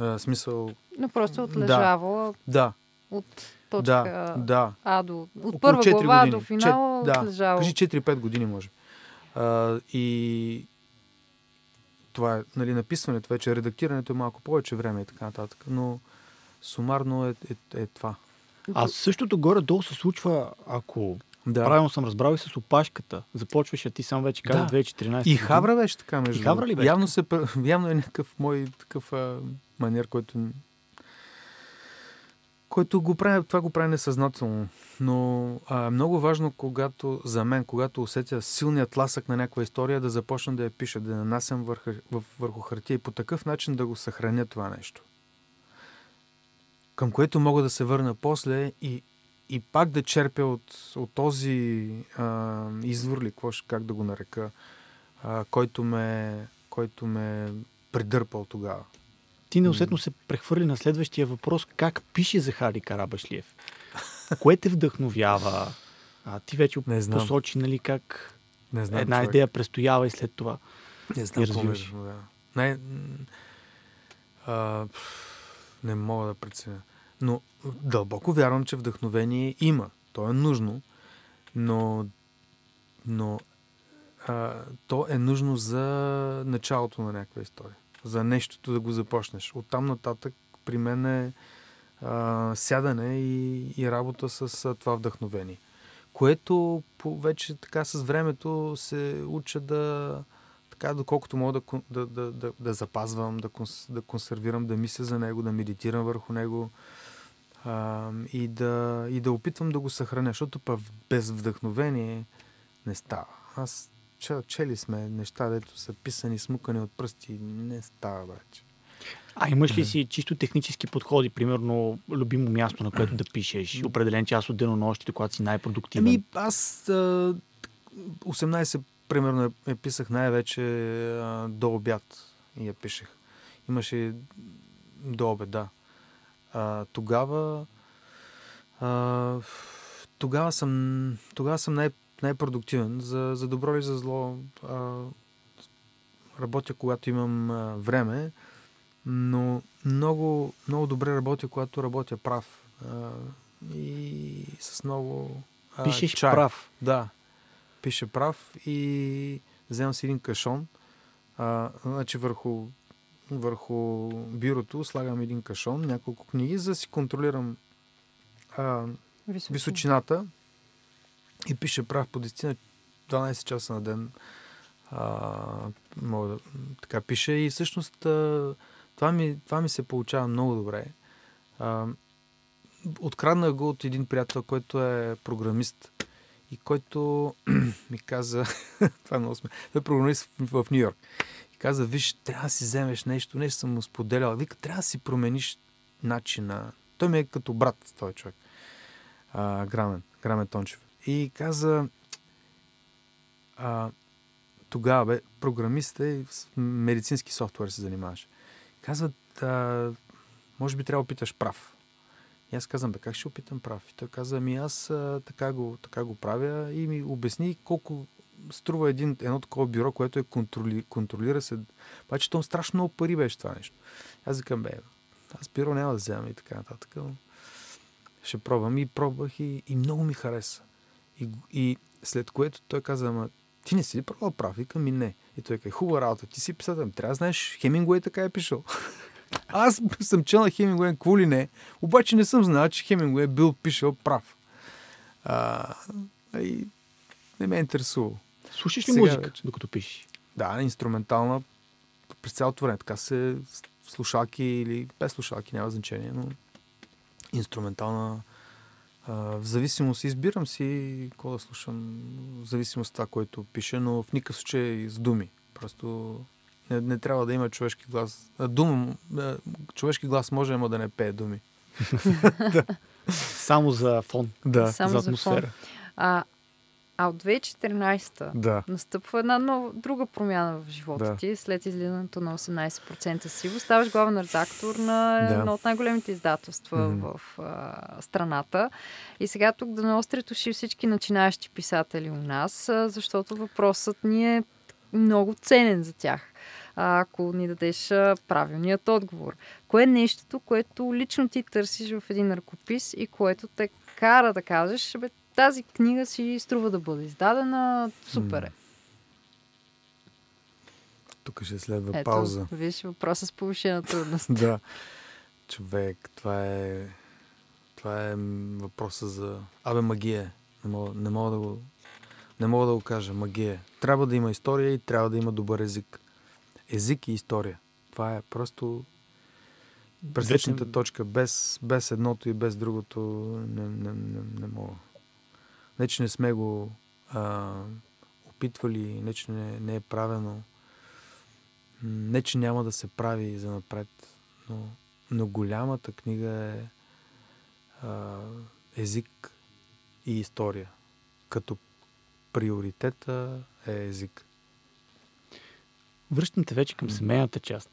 А, смисъл, Но просто отлежава да, от точка да, да. А до... От Около първа 4 глава години. до финала Чет- да, отлежава. Кажи 4-5 години, може. А, и това е, нали, написването вече, редактирането е малко повече време и така нататък, но сумарно е, е, е това. А същото горе-долу се случва, ако Да. правилно съм разбрал и с опашката. Започваш, а ти сам вече каза Да. 2014 И. Хавра беше така, между И Хавра ли беше явно, се, явно е някакъв мой такъв а, манер, който който го прави, това го прави несъзнателно. Но а, е много важно, когато, за мен, когато усетя силният тласък на някаква история, да започна да я пиша, да я нанасям върху, върху хартия и по такъв начин да го съхраня това нещо. Към което мога да се върна после и, и пак да черпя от, от този а, извор ли, как да го нарека, а, който, ме, който ме придърпал тогава. Ти неусетно се прехвърли на следващия въпрос. Как пише Захари Карабашлиев? Кое те вдъхновява? А, ти вече Не знам. посочи, нали, как Не знам, една човек. идея престоява и след това. Не знам какво ме вдъхновява. Не, а, не мога да преценя. Но дълбоко вярвам, че вдъхновение има. То е нужно, но, но а, то е нужно за началото на някаква история. За нещото да го започнеш. Оттам нататък при мен е а, сядане и, и работа с а, това вдъхновение. Което по, вече така с времето се уча да, така, доколкото мога да, да, да, да, да запазвам, да, конс, да консервирам, да мисля за него, да медитирам върху него а, и, да, и да опитвам да го съхраня, защото пък без вдъхновение не става. Аз чели сме неща, дето са писани, смукани от пръсти, не става, братче. А имаш ли си чисто технически подходи, примерно любимо място, на което да пишеш, определен час от денонощите, когато си най-продуктивен? Ами аз а, 18 примерно я, я писах най-вече а, до обяд и я пишех. Имаше до обед, да. А, тогава а, тогава съм, тогава съм най- най-продуктивен. За, за добро или за зло а, работя, когато имам а, време, но много, много добре работя, когато работя прав. А, и с много а, Пишеш чай. прав. Да. Пише прав и вземам си един кашон. А, значи върху, върху бюрото слагам един кашон, няколко книги, за да си контролирам а, височината и пише прав по 10 12 часа на ден. А, мога да, така пише и всъщност а, това, ми, това ми се получава много добре. А, откраднах го от един приятел, който е програмист и който ми каза, това е много сме, той е програмист в, в Нью Йорк. И каза, виж, трябва да си вземеш нещо, нещо съм му споделял. Вика, трябва да си промениш начина. Той ми е като брат, този човек. А, Грамен, Грамен Тончев. И каза, а, тогава бе, програмист е с медицински софтуер се занимаваш. Казва, а, може би трябва да опиташ прав. И аз казвам, бе, как ще опитам прав? И той каза, ами аз а, така, го, така го правя и ми обясни колко струва един, едно такова бюро, което е контроли, контролира се. Обаче то страшно много пари беше това нещо. Аз викам, бе, аз бюро няма да вземам и така нататък. Ще пробвам и пробвах и, и много ми хареса. И, и след което той каза, ама ти не си ли пробвал прав? Викам ми не. И той каза, хубава работа, ти си писател, ами трябва да знаеш, Хемингуей така е пишал. Аз съм чел на Хемингуей, какво ли не, обаче не съм знал, че Хемингуей е бил пишал прав. А, и не ме е интересувало. Слушаш ли Сега музика, вече. докато пишеш? Да, инструментална през цялото време. Така се слушалки или без слушалки, няма значение, но инструментална в зависимост, избирам си какво да слушам, в зависимост от това, което пише, но в никакъв случай с думи. Просто не, не трябва да има човешки глас. А, човешки глас може, ама да не пее думи. Само за фон, Да. Само за за фон. атмосфера. А, А от 2014 Да. настъпва една нова, друга промяна в живота Да. ти. След излизането на 18% сиво, ставаш главен редактор на Да. едно от най-големите издателства Мгм. в а, страната. И сега тук да наострят уши всички начинаещи писатели у нас, а, защото въпросът ни е много ценен за тях. А, ако ни дадеш а, правилният отговор. Кое е нещото, което лично ти търсиш в един ръкопис и което те кара да кажеш, бе, тази книга си струва да бъде издадена, супер е. Тук ще следва Ето, пауза. виж въпроса с повишена трудност. Да. Човек, това е... Това е въпроса за... Абе, магия. Не мога, не мога да го... Не мога да го кажа. Магия. Трябва да има история и трябва да има добър език. Език и история. Това е просто пресечната точка. Без, без едното и без другото не, не, не, не мога. Не, че не сме го а, опитвали, не, че не, не е правено. Не, че няма да се прави за напред, но, но голямата книга е а, език и история. Като приоритета е език. Връщам те вече към семейната част.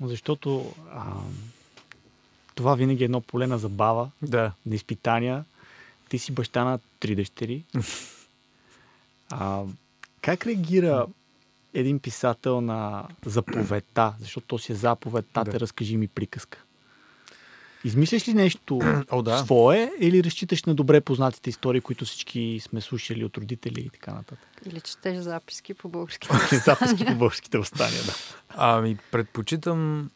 Защото а, това винаги е едно поле на забава, Да. на изпитания. Ти си баща на три дъщери. А, как реагира един писател на заповедта? Защото то си е заповед, тате, Да. разкажи ми приказка. Измисляш ли нещо О, да. свое или разчиташ на добре познатите истории, които всички сме слушали от родители и така нататък? Или четеш записки по български. Записки по българските възстания, да. Ами, предпочитам,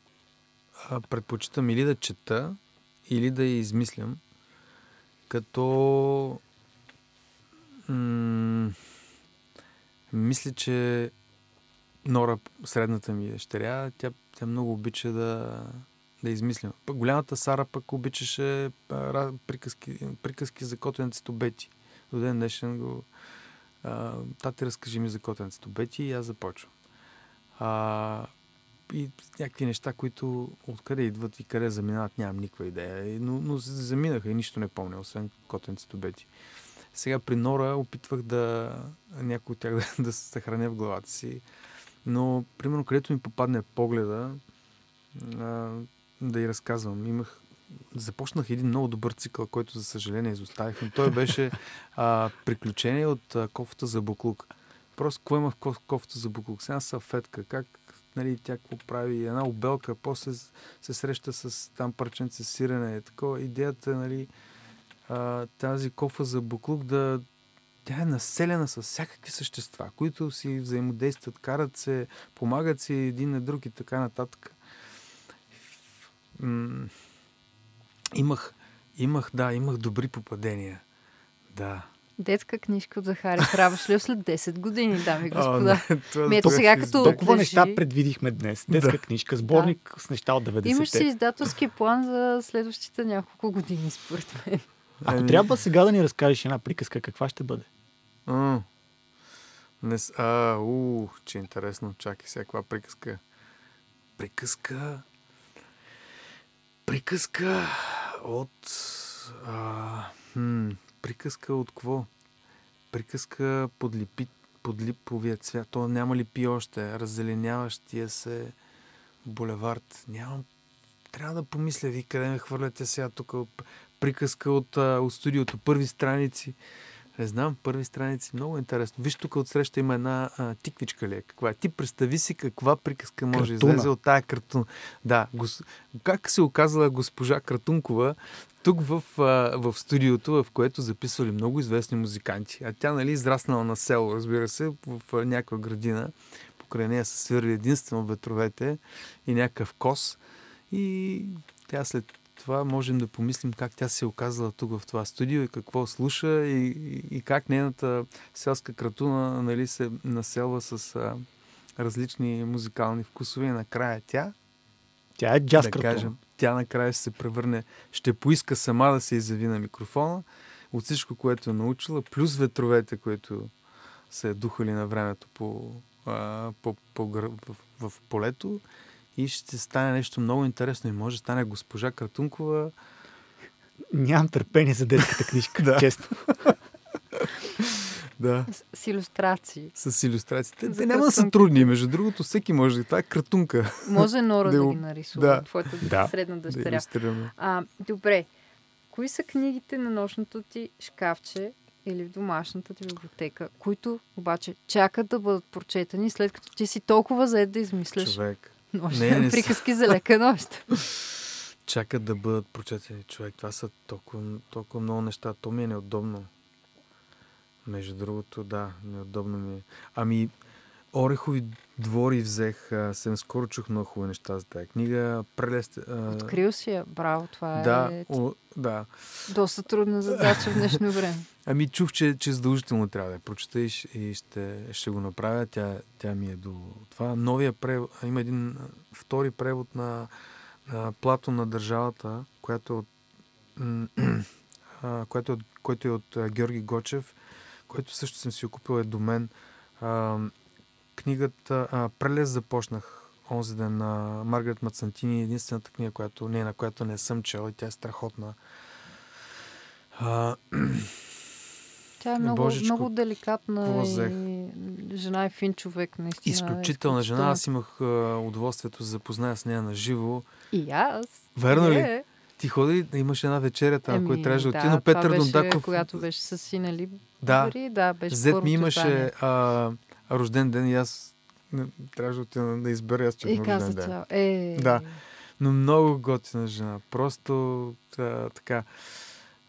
предпочитам или да чета, или да я измислям, като м- мисля, че Нора, средната ми дъщеря, тя, тя много обича да, да измислям. Пък голямата Сара пък обичаше а, приказки, приказки за котенцето Бети. До ден днешен го... А, тати, разкажи ми за котенцето Бети и аз започвам. А, и някакви неща, които откъде идват и къде заминават, нямам никаква идея. Но, но заминаха и нищо не помня, освен котенцето Бети. Сега при Нора опитвах да някой от тях да, да се съхраня в главата си. Но, примерно, където ми попадне погледа, а, да й разказвам. Имах започнах един много добър цикъл, който за съжаление изоставих, но той беше а, приключение от а, кофта за буклук. Просто какво имах коф, кофта за буклук? Сега салфетка, как нали, тя какво прави, една обелка, после се среща с там парченце сирене. Такова, идеята е, нали, а, тази кофа за буклук да тя е населена с всякакви същества, които си взаимодействат, карат се, помагат си един на друг и така нататък. М- имах, имах, да, имах добри попадения. Да. Детска книжка от Захари Храбашлев след 10 години, дами и О, господа. не, това Ми ето сега като-. Толкова Държи. неща предвидихме днес. Детска книжка, сборник с неща от 90-те. Имаш си издателски план за следващите няколко години, според мен. Ако Ами- трябва сега да ни разкажеш една приказка, каква ще бъде? М. Не, с- а, у, че интересно. Чакай сега, каква приказка. Приказка. Приказка от... А, хм, приказка от какво? Приказка под, липи, под липовия цвят. То няма липи още. Раззеленяващия се булевард. Нямам... Трябва да помисля ви къде ме хвърляте сега тук. Приказка от, от студиото. Първи страници. Не знам, първи страници. Много интересно. Виж, тук отсреща има една а, тиквичка ли е? Каква е? Ти представи си каква приказка може да излезе от тая картун. Да, гос... как се оказала госпожа Кратункова тук в, а, в студиото, в което записвали много известни музиканти. А тя, нали, израснала на село, разбира се, в а, някаква градина. Покрай нея са свирили единствено ветровете и някакъв кос. И тя след това можем да помислим как тя се е оказала тук в това студио и какво слуша и, и, как нейната селска кратуна нали, се населва с а, различни музикални вкусове. И накрая тя, Тя е джаз да кажем, тя накрая ще се превърне, ще поиска сама да се изяви на микрофона от всичко, което е научила, плюс ветровете, които се е духали на времето по, а, по, по, в, в полето и ще стане нещо много интересно и може да стане госпожа Кратункова Нямам търпение за детската книжка, Да. честно. Да, С, с иллюстрации. с иллюстрациите. За Те няма да са трудни, между другото, всеки може. Това е картунка Може Нора Да да, ги нарисува. да. Твоята Да. средна да дъщеря. иллюстрираме. А, добре. Кои са книгите на нощното ти шкафче или в домашната ти библиотека, които обаче чакат да бъдат прочетени, след като ти си толкова заед да измисляш Човек. Нощ, Не, не са. приказки за лека нощ? Чакат да бъдат прочетени, човек. Това са толкова, толкова много неща. То ми е неудобно. Между другото, да, неудобно ми е. Ами, Орехови двори взех. Съм скоро чух много хубави неща за тази книга. Прелест... Открил си я. Браво, това да, е о, да. доста трудна задача в днешно време. Ами чух, че, че задължително трябва да я прочета и, и ще, ще го направя. Тя, тя ми е до това. Новия превод, има един втори превод на, на Плато на държавата, която е от, което е от, който е от Георги Гочев, който също съм си купил е до мен. А, книгата а, Прелез започнах онзи ден на Маргарет Мацантини, единствената книга, която, не, на която не съм чел и тя е страхотна. А, Тя е много, Божичко, много деликатна какво и жена е фин човек, наистина. Изключителна жена. Аз имах а, удоволствието да запозная с нея на живо. И аз. Верно ли? Е. Ти ходи, имаше една вечеря там, Еми, която трябваше да отиде, да, но Петър беше, Дондаков... Когато беше с сина ли? Да. Дори, да, беше Зет ми имаше а, рожден ден и аз трябваше да отида да избера аз, И имам рожден ден. цяло. Е, Да. Но много готина жена. Просто а, така...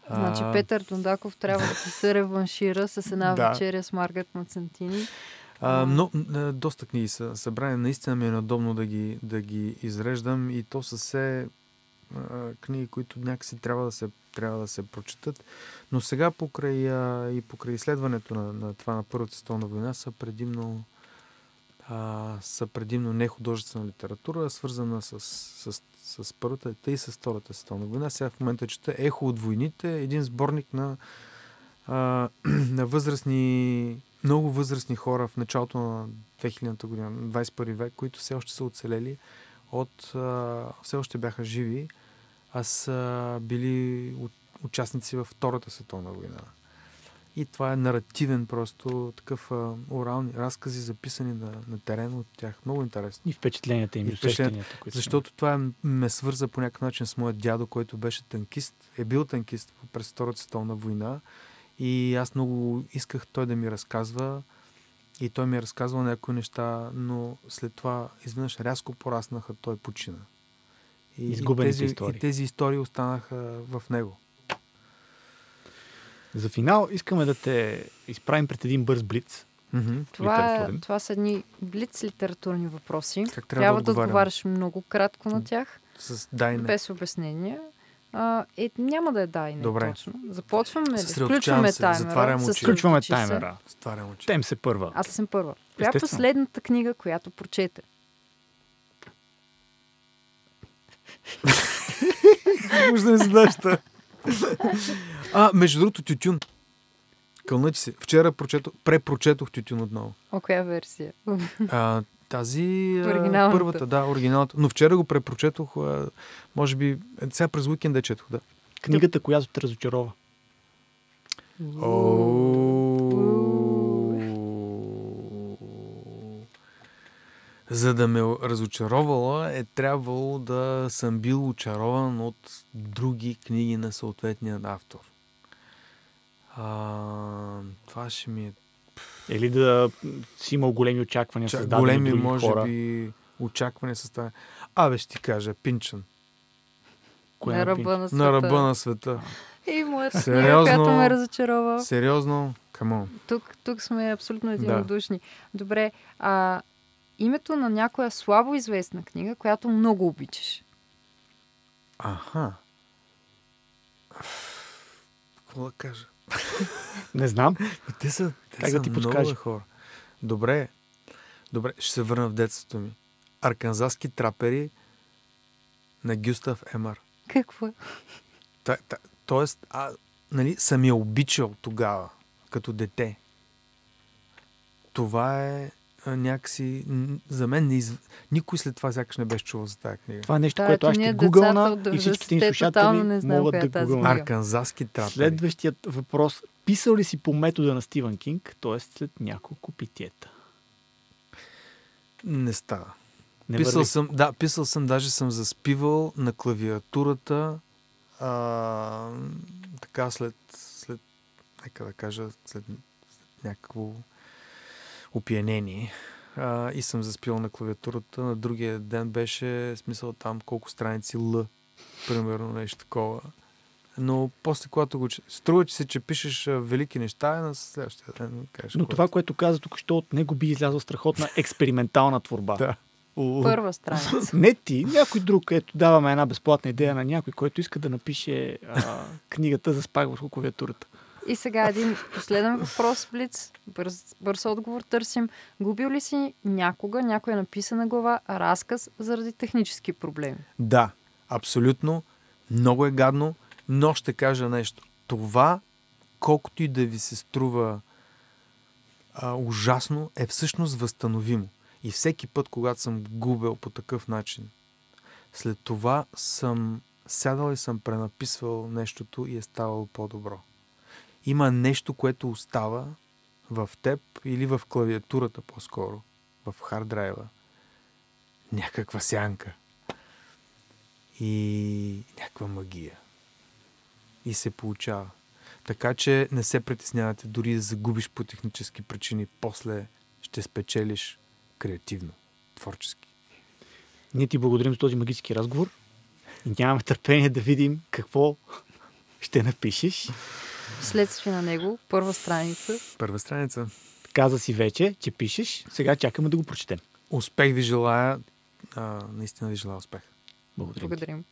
а, Значи Петър Дондаков трябва да се реваншира с една Да. вечеря с Маргарет Мацентини. А, но, доста книги са събрани. Наистина ми е неудобно да ги, да ги изреждам и то са все книги, които някакси трябва да се, трябва да се прочетат. Но сега покрай, а, и покрай изследването на, на това на Първата световна война са предимно а, са предимно не художествена литература, свързана с, с, с Първата и с Втората световна война. Сега в момента чета Ехо от войните, един сборник на, а, на възрастни, много възрастни хора в началото на 2000-та година, на 21 век, които все още са оцелели от, а, все още бяха живи, а са били участници във Втората световна война. И това е наративен просто такъв а, орални разкази, записани на, на терен от тях. Много интересно. И впечатленията им, И и впечатлен- усещанията, които са Защото това м- ме свърза по някакъв начин с моят дядо, който беше танкист, е бил танкист през Втората световна война. И аз много исках той да ми разказва. И той ми е разказвал някои неща, но след това изведнъж рязко пораснаха, той почина. И, и, Изгубените тези, истории. и тези истории останаха в него. За финал искаме да те изправим пред един бърз блиц. Мгм. Това, е, това са едни блиц литературни въпроси. Как трябва, Трябва да да отговаряш много кратко на тях, С дай не. без обяснения. А, е, няма да е да и не Добре. точно. Започваме ли? Включваме се, таймера. Включваме таймера. Очи. Тем се първа. Аз съм първа. Коя е последната книга, която прочете? Може да ми задаш. А, между другото, тютюн. Кълна, че се. Вчера прочетох, препрочетох тютюн отново. О, коя версия? А, тази а, първата, да, оригиналната. Но вчера го препрочетох, а, може би, е, сега през уикенда четох, да. Книгата, която те разочарова. За да ме разочаровала е трябвало да съм бил очарован от други книги на съответния автор. А, това ще ми е Или да си имал големи очаквания, ча, създадени големи, други може хора. би, очаквания с това. Абе, ще ти кажа, Пинчън. Коя на е ръба на света. На ръба на света. И моята книга, Сериозно? която ме разочарова. Сериозно? Камон. Тук, тук сме абсолютно Да. единодушни. Добре, а името на някоя слабо известна книга, която много обичаш. Аха. Какво да кажа? Не знам. Ами Те са, те Как са да ти много подскажа? хора. Добре. Добре, ще се върна в детството ми. Арканзаски трапери на Гюстав Емар. Какво? е? Та, та, тоест, а, нали, съм я обичал тогава, като дете. Това е някакси... За мен не из... никой след това сякаш не беше чувал за тази книга. Това е нещо, Да, което ето аз ще гугълна и всичките ни 90-те тотално слушатели не знаем могат е да гугълнат. Арканзаски трапери. Следващият въпрос Писал ли си по метода на Стивън Кинг, т.е. след няколко питиета? Не става. Не писал върви. съм, да, писал съм, даже съм заспивал на клавиатурата а, така след, след, нека да кажа, след, след някакво опиянение. А, и съм заспивал на клавиатурата. На другия ден беше смисъл там колко страници Л, примерно нещо такова. Но после, когато го... Струва, че се, че пишеш велики неща, и на следващия ден кажеш... Но това, което каза тук, що от него би излязла страхотна експериментална творба. Да. Първа страница. Не ти, някой друг. Ето, даваме една безплатна идея на някой, който иска да напише а, книгата за спак върху клавиатурата. И сега един последен въпрос, Блиц. Бърз, бърз отговор търсим. Губил ли си някога някоя написана глава разказ заради технически проблеми? Да, абсолютно. Много е гадно, но ще кажа нещо. Това, колкото и да ви се струва а, ужасно, е всъщност възстановимо. И всеки път, когато съм губил по такъв начин, след това съм сядал и съм пренаписвал нещото и е ставало по-добро. Има нещо, което остава в теб или в клавиатурата по-скоро, в харддрайва. Някаква сянка и някаква магия. И се получава. Така че не се притеснявате, дори да загубиш по технически причини, после ще спечелиш креативно, творчески. Ние ти благодарим за този магически разговор нямаме търпение да видим какво ще напишеш. Вследствие на него, първа страница. Първа страница. Каза си вече, че пишеш. Сега чакаме да го прочетем. Успех ви желая. А, наистина ви желая успех. Благодарим. ти. Благодарим.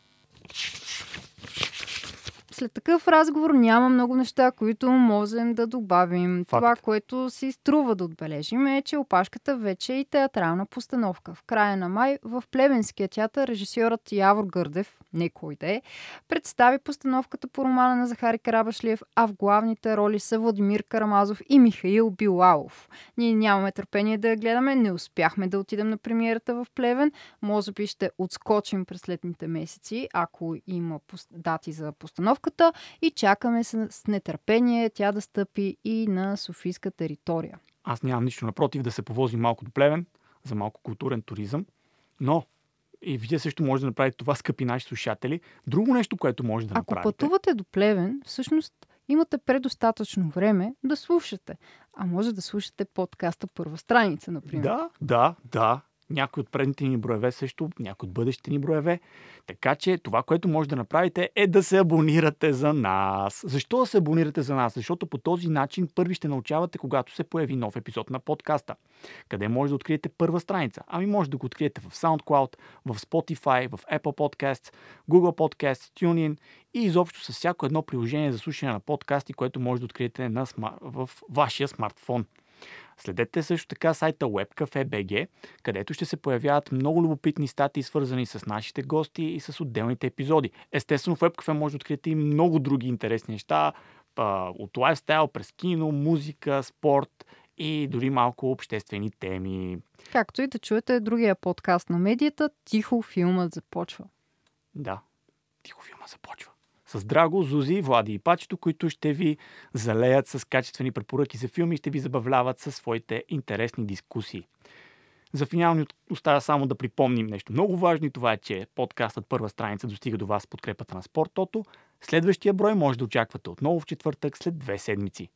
След такъв разговор няма много неща, които можем да добавим. Факт. Това, което си струва да отбележим е, че опашката вече е и театрална постановка. В края на май в Плевенския театър режисьорът Явор Гърдев, не кой да е, представи постановката по романа на Захари Карабашлиев, а в главните роли са Владимир Карамазов и Михаил Билалов. Ние нямаме търпение да я гледаме, не успяхме да отидем на премиерата в Плевен. Може би ще отскочим през летните месеци, ако има дати за постановката и чакаме с, нетърпение тя да стъпи и на Софийска територия. Аз нямам нищо напротив да се повозим малко до Плевен за малко културен туризъм, но и вие също може да направите това, скъпи наши слушатели. Друго нещо, което може да Ако направите. пътувате до Плевен, всъщност имате предостатъчно време да слушате. А може да слушате подкаста първа страница, например. Да, да, да. Някои от предните ни броеве също, някои от бъдещите ни броеве. Така че това, което може да направите е да се абонирате за нас. Защо да се абонирате за нас? Защото по този начин първи ще научавате, когато се появи нов епизод на подкаста. Къде може да откриете първа страница? Ами може да го откриете в SoundCloud, в Spotify, в Apple Podcasts, Google Podcasts, TuneIn и изобщо с всяко едно приложение за слушане на подкасти, което може да откриете на в вашия смартфон. Следете също така сайта WebCafe.bg, където ще се появяват много любопитни статии, свързани с нашите гости и с отделните епизоди. Естествено, в WebCafe може да откриете и много други интересни неща, от лайфстайл през кино, музика, спорт и дори малко обществени теми. Както и да чуете другия подкаст на медията, Тихо филмът започва. Да, тихо филма започва. С Драго, Зузи, Влади и Пачето, които ще ви залеят с качествени препоръки за филми и ще ви забавляват със своите интересни дискусии. За финал ни остава само да припомним нещо много важно и това е, че подкастът първа страница достига до вас с подкрепата на Спортото. Следващия брой може да очаквате отново в четвъртък след две седмици.